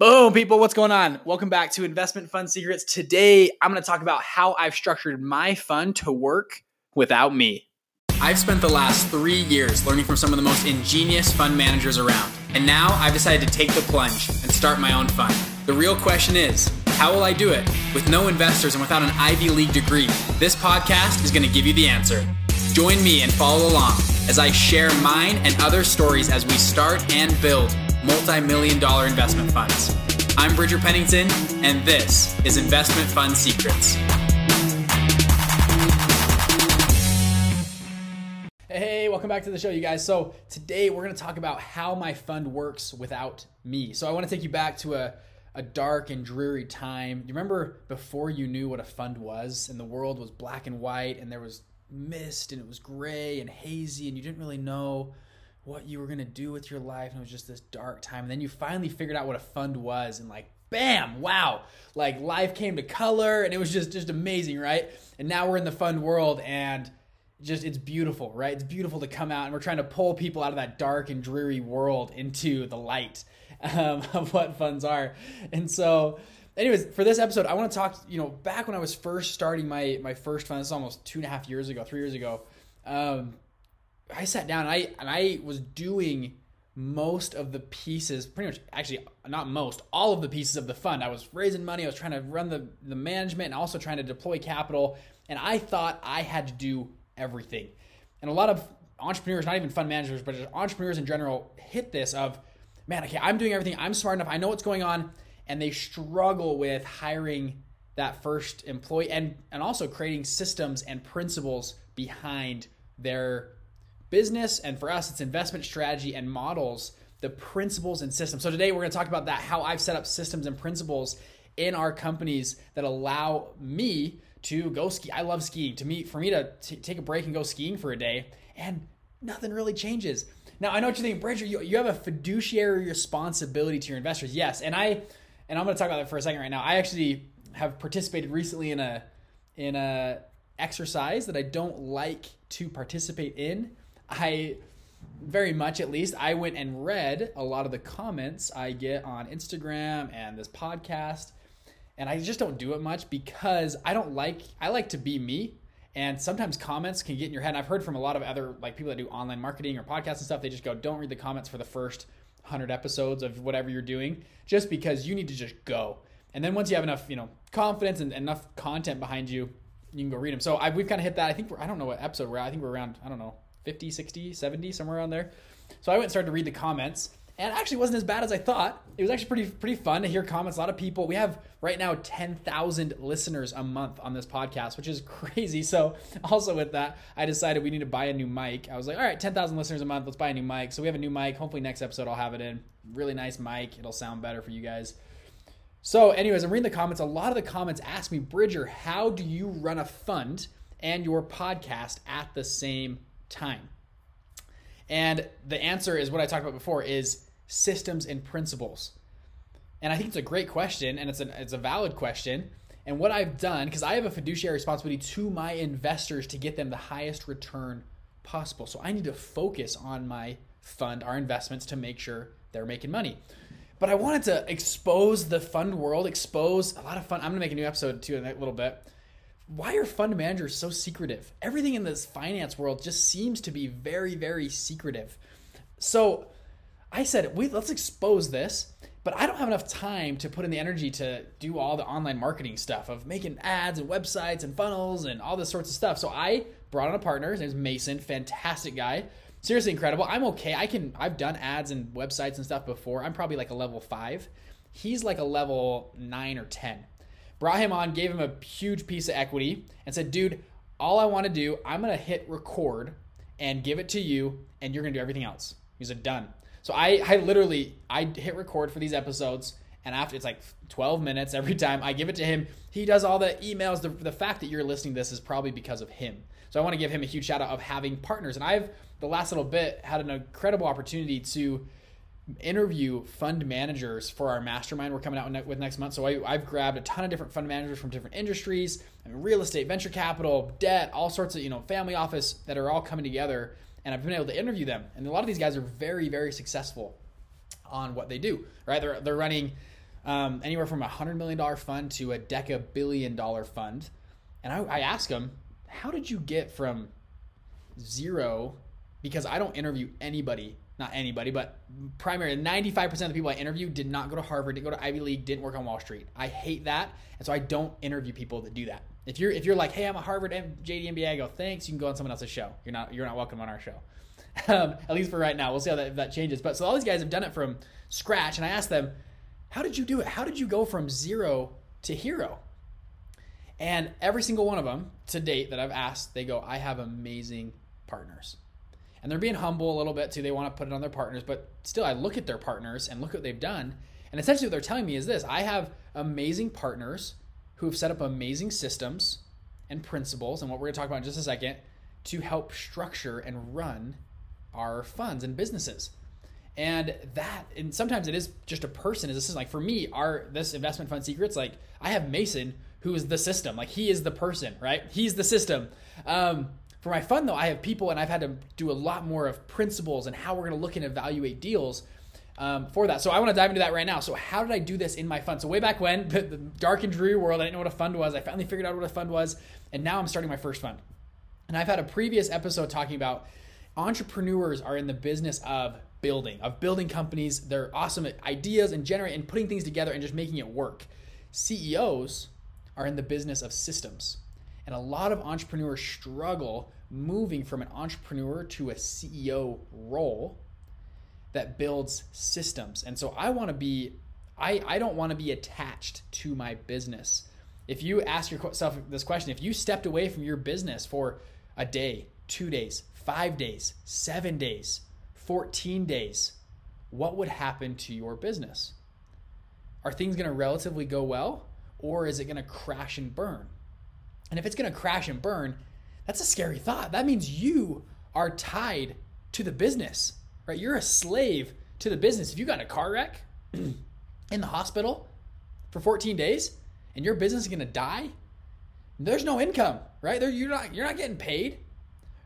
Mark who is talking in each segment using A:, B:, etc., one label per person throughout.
A: Boom, people, what's going on? Welcome back to Investment Fund Secrets. Today, I'm going to talk about how I've structured my fund to work without me. I've spent the last three years learning from some of the most ingenious fund managers around. And now I've decided to take the plunge and start my own fund. The real question is how will I do it? With no investors and without an Ivy League degree, this podcast is going to give you the answer. Join me and follow along as I share mine and other stories as we start and build multi million dollar investment funds. I'm Bridger Pennington, and this is Investment Fund Secrets. Hey, welcome back to the show, you guys. So, today we're going to talk about how my fund works without me. So, I want to take you back to a, a dark and dreary time. You remember before you knew what a fund was, and the world was black and white, and there was mist, and it was gray and hazy, and you didn't really know what you were gonna do with your life, and it was just this dark time. And then you finally figured out what a fund was, and like, bam, wow, like life came to color, and it was just just amazing, right? And now we're in the fund world, and just it's beautiful, right? It's beautiful to come out, and we're trying to pull people out of that dark and dreary world into the light um, of what funds are. And so, anyways, for this episode, I want to talk. You know, back when I was first starting my my first fund, this is almost two and a half years ago, three years ago. Um, I sat down and I and I was doing most of the pieces, pretty much actually not most, all of the pieces of the fund. I was raising money, I was trying to run the, the management and also trying to deploy capital. And I thought I had to do everything. And a lot of entrepreneurs, not even fund managers, but just entrepreneurs in general, hit this of, man, okay, I'm doing everything, I'm smart enough, I know what's going on, and they struggle with hiring that first employee and and also creating systems and principles behind their business, and for us, it's investment strategy and models, the principles and systems. So today we're going to talk about that, how I've set up systems and principles in our companies that allow me to go ski. I love skiing. To me, for me to t- take a break and go skiing for a day, and nothing really changes. Now I know what you think, Bridger. You, you have a fiduciary responsibility to your investors. Yes, and I and I'm going to talk about that for a second right now. I actually have participated recently in a in a exercise that I don't like to participate in I very much at least I went and read a lot of the comments I get on Instagram and this podcast and I just don't do it much because I don't like I like to be me and sometimes comments can get in your head. And I've heard from a lot of other like people that do online marketing or podcasts and stuff they just go don't read the comments for the first 100 episodes of whatever you're doing just because you need to just go. And then once you have enough, you know, confidence and enough content behind you, you can go read them. So I, we've kind of hit that. I think we're, I don't know what episode we're at. I think we're around, I don't know, 50, 60, 70, somewhere around there. So I went and started to read the comments, and it actually wasn't as bad as I thought. It was actually pretty pretty fun to hear comments. A lot of people. We have right now 10,000 listeners a month on this podcast, which is crazy. So also with that, I decided we need to buy a new mic. I was like, all right, 10,000 listeners a month. Let's buy a new mic. So we have a new mic. Hopefully next episode I'll have it in. Really nice mic. It'll sound better for you guys. So, anyways, I'm reading the comments. A lot of the comments ask me, Bridger, how do you run a fund and your podcast at the same time? And the answer is what I talked about before is systems and principles. And I think it's a great question and it's a, it's a valid question. And what I've done, because I have a fiduciary responsibility to my investors to get them the highest return possible. So I need to focus on my fund, our investments to make sure they're making money. But I wanted to expose the fund world, expose a lot of fun. I'm gonna make a new episode too in a little bit why are fund managers so secretive? Everything in this finance world just seems to be very, very secretive. So I said, wait, let's expose this. But I don't have enough time to put in the energy to do all the online marketing stuff of making ads and websites and funnels and all this sorts of stuff. So I brought on a partner. His name's Mason, fantastic guy. Seriously incredible. I'm okay. I can I've done ads and websites and stuff before. I'm probably like a level five. He's like a level nine or ten brought him on, gave him a huge piece of equity, and said, dude, all I want to do, I'm going to hit record and give it to you, and you're going to do everything else. He said, done. So I, I literally, I hit record for these episodes, and after it's like 12 minutes every time I give it to him, he does all the emails. The, the fact that you're listening to this is probably because of him. So I want to give him a huge shout out of having partners. And I've, the last little bit, had an incredible opportunity to interview fund managers for our mastermind we're coming out with next month. So I, have grabbed a ton of different fund managers from different industries, I mean, real estate, venture capital, debt, all sorts of you know family office that are all coming together, and I've been able to interview them. And a lot of these guys are very very successful on what they do. Right? They're they're running um, anywhere from a hundred million dollar fund to a deca billion dollar fund. And I, I ask them, how did you get from zero? Because I don't interview anybody, not anybody, but primarily 95% of the people I interview did not go to Harvard, didn't go to Ivy League, didn't work on Wall Street. I hate that. And so I don't interview people that do that. If you're if you're like, hey, I'm a Harvard JD MBA, I go, thanks. You can go on someone else's show. You're not you're not welcome on our show. Um, at least for right now. We'll see how that, that changes. But so all these guys have done it from scratch, and I asked them, how did you do it? How did you go from zero to hero? And every single one of them to date that I've asked, they go, I have amazing partners. And they're being humble a little bit too. They want to put it on their partners, but still, I look at their partners and look at what they've done. And essentially, what they're telling me is this I have amazing partners who have set up amazing systems and principles, and what we're going to talk about in just a second, to help structure and run our funds and businesses. And that, and sometimes it is just a person as a system. Like for me, our this investment fund secrets, like I have Mason, who is the system. Like he is the person, right? He's the system. Um, for my fund though, I have people, and I've had to do a lot more of principles and how we're going to look and evaluate deals um, for that. So I want to dive into that right now. So how did I do this in my fund? So way back when, the, the dark and dreary world, I didn't know what a fund was. I finally figured out what a fund was, and now I'm starting my first fund. And I've had a previous episode talking about entrepreneurs are in the business of building, of building companies. They're awesome ideas and generate and putting things together and just making it work. CEOs are in the business of systems. And a lot of entrepreneurs struggle moving from an entrepreneur to a CEO role that builds systems. And so I want to be, I, I don't want to be attached to my business. If you ask yourself this question, if you stepped away from your business for a day, two days, five days, seven days, 14 days, what would happen to your business? Are things going to relatively go well or is it going to crash and burn? And if it's going to crash and burn, that's a scary thought. That means you are tied to the business right? You're a slave to the business. If you got a car wreck in the hospital for 14 days and your business is going to die, there's no income, right? There, you're not you're not getting paid,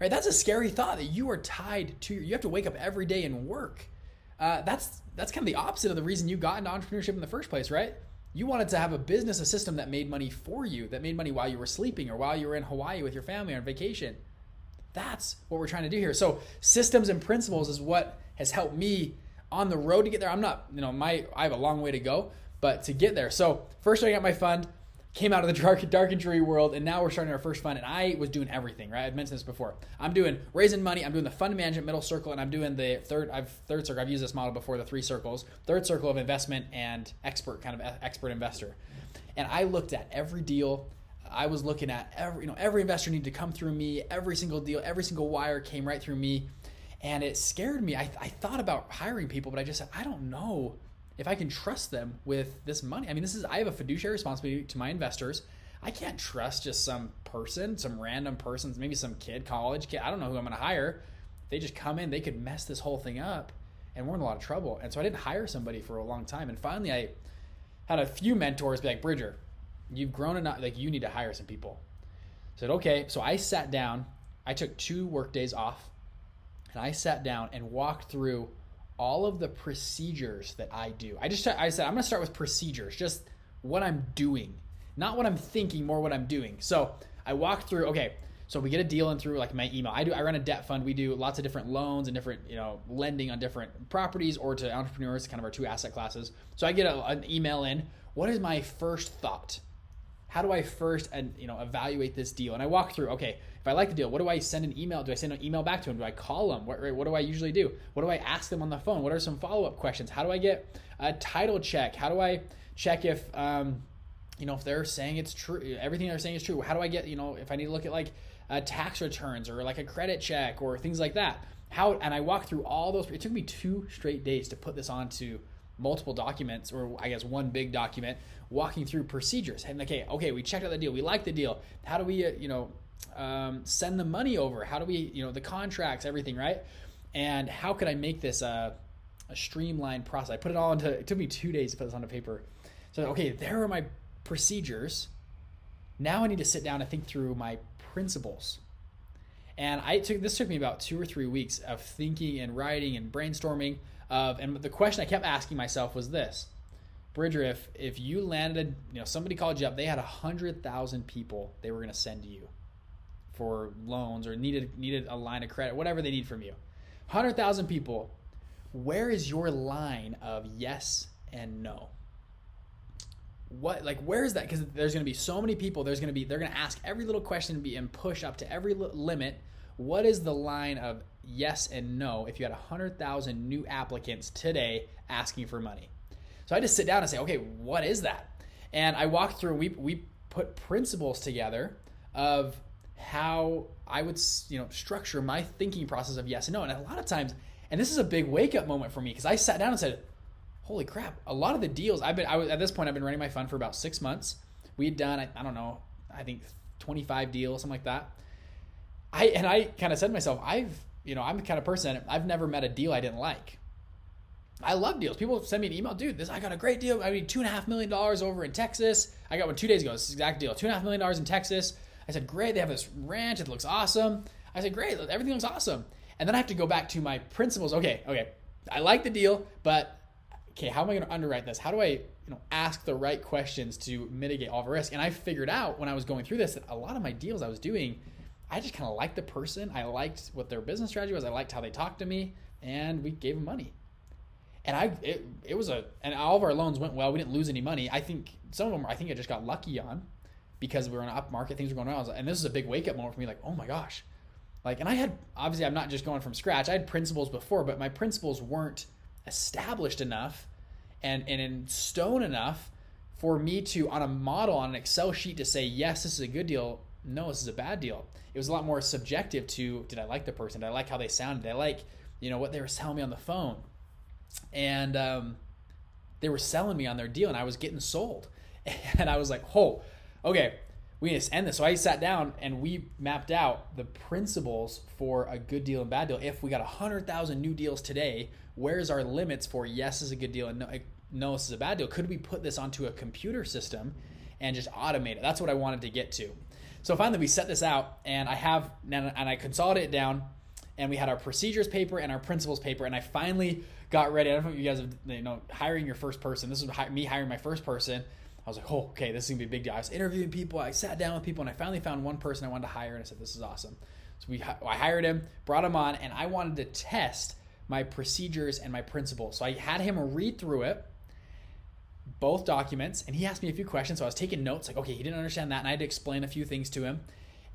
A: right? That's a scary thought that you are tied to. You have to wake up every day and work. Uh, that's that's kind of the opposite of the reason you got into entrepreneurship in the first place, right? You wanted to have a business, a system that made money for you, that made money while you were sleeping or while you were in Hawaii with your family on vacation. That's what we're trying to do here. So systems and principles is what has helped me on the road to get there. I'm not, you know, my I have a long way to go, but to get there. So first I got my fund, came out of the dark, dark and dreary world, and now we're starting our first fund. And I was doing everything, right? I've mentioned this before. I'm doing raising money, I'm doing the fund management middle circle, and I'm doing the third. I've third circle. I've used this model before, the three circles. Third circle of investment and expert, kind of expert investor. And I looked at every deal I was looking at every, you know, every investor needed to come through me. Every single deal, every single wire came right through me, and it scared me. I, I thought about hiring people, but I just said I don't know if I can trust them with this money. I mean, this is I have a fiduciary responsibility to my investors. I can't trust just some person, some random person, maybe some kid, college kid. I don't know who I'm going to hire. They just come in, they could mess this whole thing up, and we're in a lot of trouble. And so I didn't hire somebody for a long time. And finally, I had a few mentors be like, Bridger, You've grown enough, like you need to hire some people. I said, okay. So I sat down, I took two work days off, and I sat down and walked through all of the procedures that I do. I just I said I'm going to start with procedures, just what I'm doing, not what I'm thinking, more what I'm doing. So I walk through. Okay, so we get a deal in through like my email. I do. I run a debt fund. We do lots of different loans and different you know lending on different properties or to entrepreneurs, kind of our two asset classes. So I get a, an email in. What is my first thought? How do I first and you know evaluate this deal? And I walk through. Okay, if I like the deal, what do I send an email? Do I send an email back to him? Do I call him? What, what do I usually do? What do I ask them on the phone? What are some follow up questions? How do I get a title check? How do I check if um, you know if they're saying it's true, everything they're saying is true? How do I get you know if I need to look at like uh, tax returns or like a credit check or things like that? How and I walk through all those. It took me two straight days to put this onto multiple documents, or I guess one big document, walking through procedures. And okay, okay, we checked out the deal, we like the deal. How do we, uh, you know, um, send the money over? How do we, you know, the contracts, everything, right? And how could I make this a, a streamlined process? I put it all into. It took me two days to put this onto paper. So okay, there are my procedures. Now I need to sit down and think through my principles. And I took this took me about two or three weeks of thinking and writing and brainstorming of, and the question I kept asking myself was this Bridger, if if you landed, you know, somebody called you up, they had a hundred thousand people they were going to send to you for loans or needed needed a line of credit, whatever they need from you. Hundred thousand people. Where is your line of yes and no? What like where is that? Because there's going to be so many people. There's to be they're going to ask every little question and be and push up to every limit. What is the line of yes and no if you had 100,000 new applicants today asking for money? So I just sit down and say, okay, what is that? And I walk through, we, we put principles together of how I would, you know, structure my thinking process of yes and no. And a lot of times, and this is a big wake up moment for me because I sat down and said, holy crap, a lot of the deals I've been, I was, at this point, I've been running my fund for about six months. We had done, I, I don't know, I think 25 deals, something like that. I, and I kind of said to myself, I've, you know, I'm the kind of person, I've never met a deal I didn't like. I love deals. People send me an email, dude. This I got a great deal. I mean, two and a half million dollars over in Texas. I got one two days ago. This exact deal. Two and a half million dollars in Texas. I said, great. They have this ranch. It looks awesome. I said, great. Everything looks awesome. And then I have to go back to my principles. Okay, okay. I like the deal, but okay, how am I going to underwrite this? How do I, you know, ask the right questions to mitigate all the risk? And I figured out when I was going through this that a lot of my deals I was doing, I just kind of liked the person. I liked what their business strategy was. I liked how they talked to me, and we gave them money and I it, it was a and all of our loans went well. We didn't lose any money. I think some of them I think I just got lucky on because we were in an up market, things were going well. And this is a big wake up moment for me. Like, oh my gosh, like, and I had obviously I'm not just going from scratch. I had principles before, but my principles weren't established enough and and in stone enough for me to on a model on an Excel sheet to say yes, this is a good deal. No, this is a bad deal. It was a lot more subjective to did I like the person? Did I like how they sounded? Did I like you know what they were selling me on the phone? and um, they were selling me on their deal, and I was getting sold, and I was like, "Oh, okay." We need to end this. So I sat down and we mapped out the principles for a good deal and bad deal. If we got 100,000 new deals today, where's our limits for yes is a good deal and no, no this is a bad deal? Could we put this onto a computer system and just automate it? That's what I wanted to get to. So finally, we set this out, and I have and I consolidate it down, and we had our procedures paper and our principles paper, and I finally got ready. I don't know if you guys have, you know, hiring your first person. This was me hiring my first person. I was like, oh, okay, this is gonna be a big deal. I was interviewing people. I sat down with people, and I finally found one person I wanted to hire, and I said, this is awesome. So we, I hired him, brought him on, and I wanted to test my procedures and my principles. So I had him read through it, both documents, and he asked me a few questions. So I was taking notes, like, okay, he didn't understand that, and I had to explain a few things to him.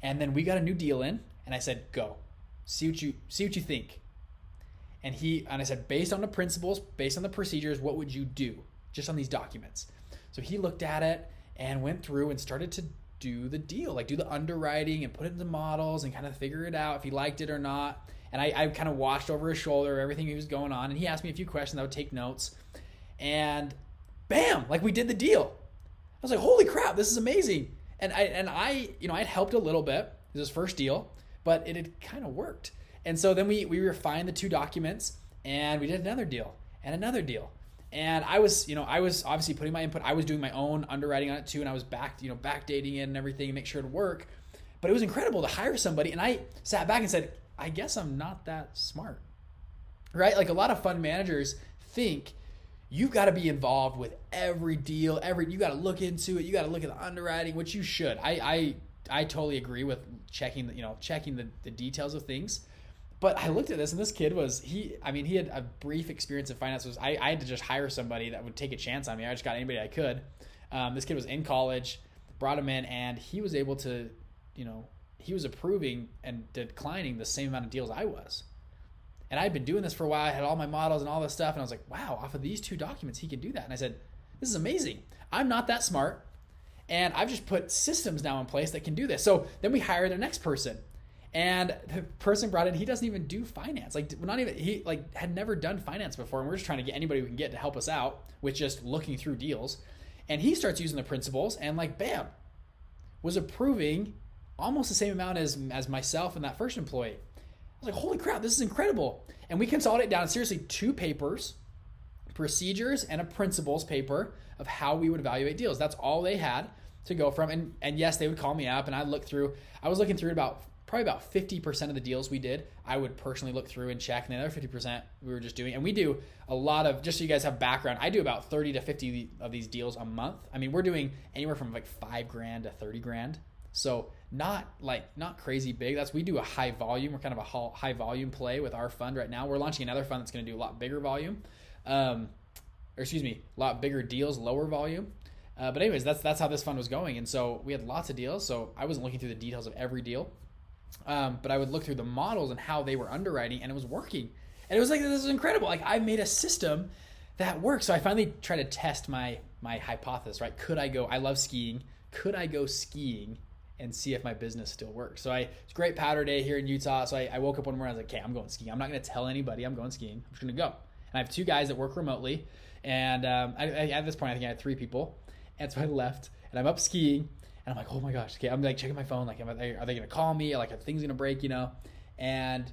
A: And then we got a new deal in, and I said, go, see what you see what you think and he and I said, based on the principles, based on the procedures, what would you do just on these documents? So he looked at it and went through and started to do the deal, like do the underwriting and put it into models and kind of figure it out if he liked it or not. And I, I kind of watched over his shoulder everything he was going on, and he asked me a few questions. I would take notes, and bam, like we did the deal. I was like, holy crap, this is amazing. And I and I, you know, I helped a little bit. This first deal, but it had kind of worked. And so then we we refined the two documents and we did another deal and another deal. And I was, you know, I was obviously putting my input. I was doing my own underwriting on it too, and I was back, you know, backdating it and everything, and make sure it would work. But it was incredible to hire somebody, and I sat back and said, I guess I'm not that smart, right? Like a lot of fund managers think you've got to be involved with every deal, every you got to look into it, you got to look at the underwriting, which you should. I I I totally agree with checking you know checking the, the details of things. But I looked at this, and this kid was he. I mean, he had a brief experience in finance. Was I, I had to just hire somebody that would take a chance on me. I just got anybody I could. Um, this kid was in college, brought him in, and he was able to, you know, he was approving and declining the same amount of deals I was. And I'd been doing this for a while. I had all my models and all this stuff, and I was like, wow, off of these two documents, he can do that. And I said, this is amazing. I'm not that smart, and I've just put systems now in place that can do this. So then we hire the next person and the person brought in, he doesn't even do finance. Like not even he like had never done finance before, and we're just trying to get anybody we can get to help us out with just looking through deals. And he starts using the principles, and like bam, was approving almost the same amount as as myself and that first employee. Was like, holy crap, this is incredible. And we consolidate down seriously two papers, procedures and a principles paper of how we would evaluate deals. That's all they had to go from. And and yes, they would call me up and I'd look through. I was looking through about probably about 50% of the deals we did, I would personally look through and check. And the other 50% we were just doing. And we do a lot of, just so you guys have background, I do about 30 to 50 of these deals a month. I mean, we're doing anywhere from like five grand to 30 grand. So not like, not crazy big. That's, we do a high volume. We're kind of a high volume play with our fund right now. We're launching another fund that's going to do a lot bigger volume. Um, or excuse me, a lot bigger deals, lower volume. Uh, but anyways, that's that's how this fund was going, and so we had lots of deals. So I wasn't looking through the details of every deal, um, but I would look through the models and how they were underwriting, and it was working. And it was like this is incredible. Like I made a system that works. So I finally tried to test my my hypothesis. Right? Could I go? I love skiing. Could I go skiing and see if my business still works? So I it's great powder day here in Utah. So I, I woke up one morning. I was like, okay, I'm going skiing. I'm not going to tell anybody I'm going skiing. I'm just going to go. And I have two guys that work remotely. And um, I, I, at this point, I think I had three people. And so I left and I'm up skiing and I'm like, oh my gosh, okay, I'm like checking my phone, like, are they, are they gonna call me? Like, are things gonna break, you know? And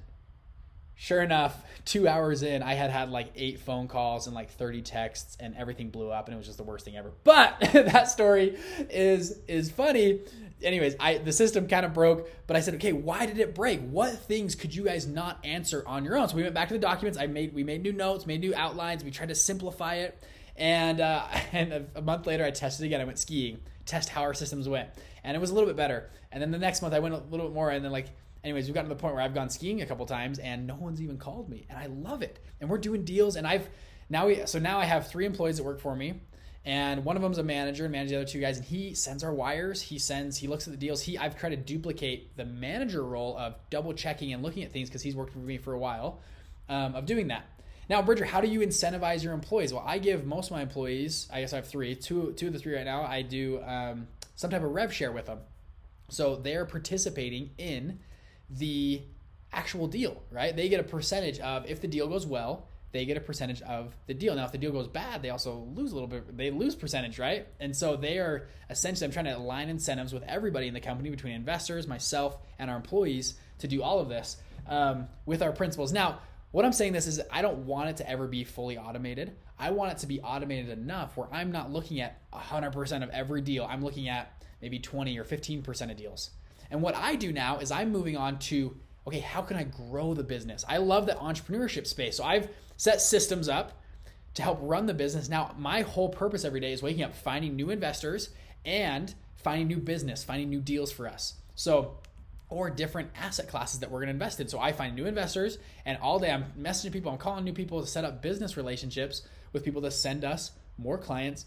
A: sure enough, two hours in, I had had like eight phone calls and like 30 texts, and everything blew up, and it was just the worst thing ever. But that story is is funny. Anyways, I the system kind of broke, but I said, okay, why did it break? What things could you guys not answer on your own? So we went back to the documents. I made we made new notes, made new outlines. We tried to simplify it. And uh, and a, a, month later, I tested again. I went skiing, test how our systems went, and it was a little bit better. And then the next month, I went a little bit more, and then like, anyways, we've gotten to the point where I've gone skiing a couple times, and no one's even called me, and I love it. And we're doing deals, and I've now we so now I have three employees that work for me. And one of them's a manager and manages the other two guys, and he sends our wires. He sends, he looks at the deals. He, I've tried to duplicate the manager role of double checking and looking at things because he's worked with me for a while, um, of doing that. Now, Bridger, how do you incentivize your employees? Well, I give most of my employees, I guess I have three, two, two of the three right now, I do um, some type of rev share with them. So they're participating in the actual deal, right? They get a percentage of, if the deal goes well, they get a percentage of the deal. Now, if the deal goes bad, they also lose a little bit. They lose percentage, right? And so they are essentially, I'm trying to align incentives with everybody in the company, between investors, myself, and our employees to do all of this um, with our principles. Now, what I'm saying this is I don't want it to ever be fully automated. I want it to be automated enough where I'm not looking at 100% of every deal. I'm looking at maybe 20 or 15% of deals. And what I do now is I'm moving on to okay, how can I grow the business? I love the entrepreneurship space. So I've set systems up to help run the business. Now, my whole purpose every day is waking up, finding new investors and finding new business, finding new deals for us. So or different asset classes that we're to invest in. So I find new investors, and all day I'm messaging people, I'm calling new people to set up business relationships with people to send us more clients,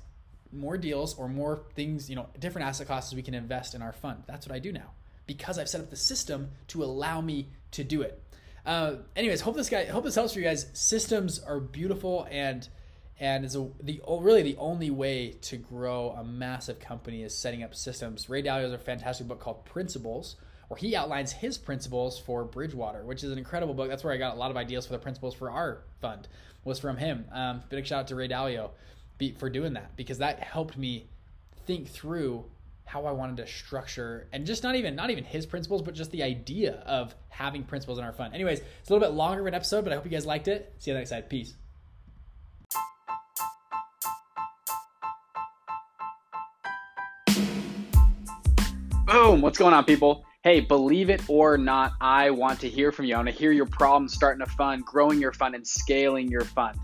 A: more deals, or more things, you know, different asset classes we can invest in our fund. That's what I do now because I've set up the system to allow me to do it. Uh, anyways, hope this guy, hope this helps for you guys. Systems are beautiful and and is a, the really the only way to grow a massive company is setting up systems. Ray Dalio has a fantastic book called Principles where he outlines his principles for Bridgewater, which is an incredible book. That's where I got a lot of ideas for the principles for our fund. Was from him. Um, big shout out to Ray Dalio for doing that because that helped me think through how I wanted to structure and just not even not even his principles, but just the idea of having principles in our fund. Anyways, it's a little bit longer of an episode, but I hope you guys liked it. See you next side. Peace. Boom! What's going on, people? hey, believe it or not, I want to hear from you. I want to hear your problems starting a fund, growing your fund, and scaling your fund.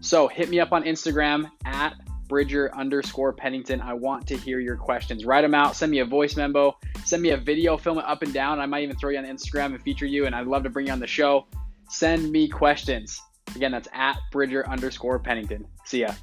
A: So hit me up on Instagram at Bridger underscore Pennington. I want to hear your questions. Write them out. Send me a voice memo. Send me a video. Film it up and down. I might even throw you on Instagram and feature you. And I'd love to bring you on the show. Send me questions. Again, that's at Bridger underscore Pennington. See ya.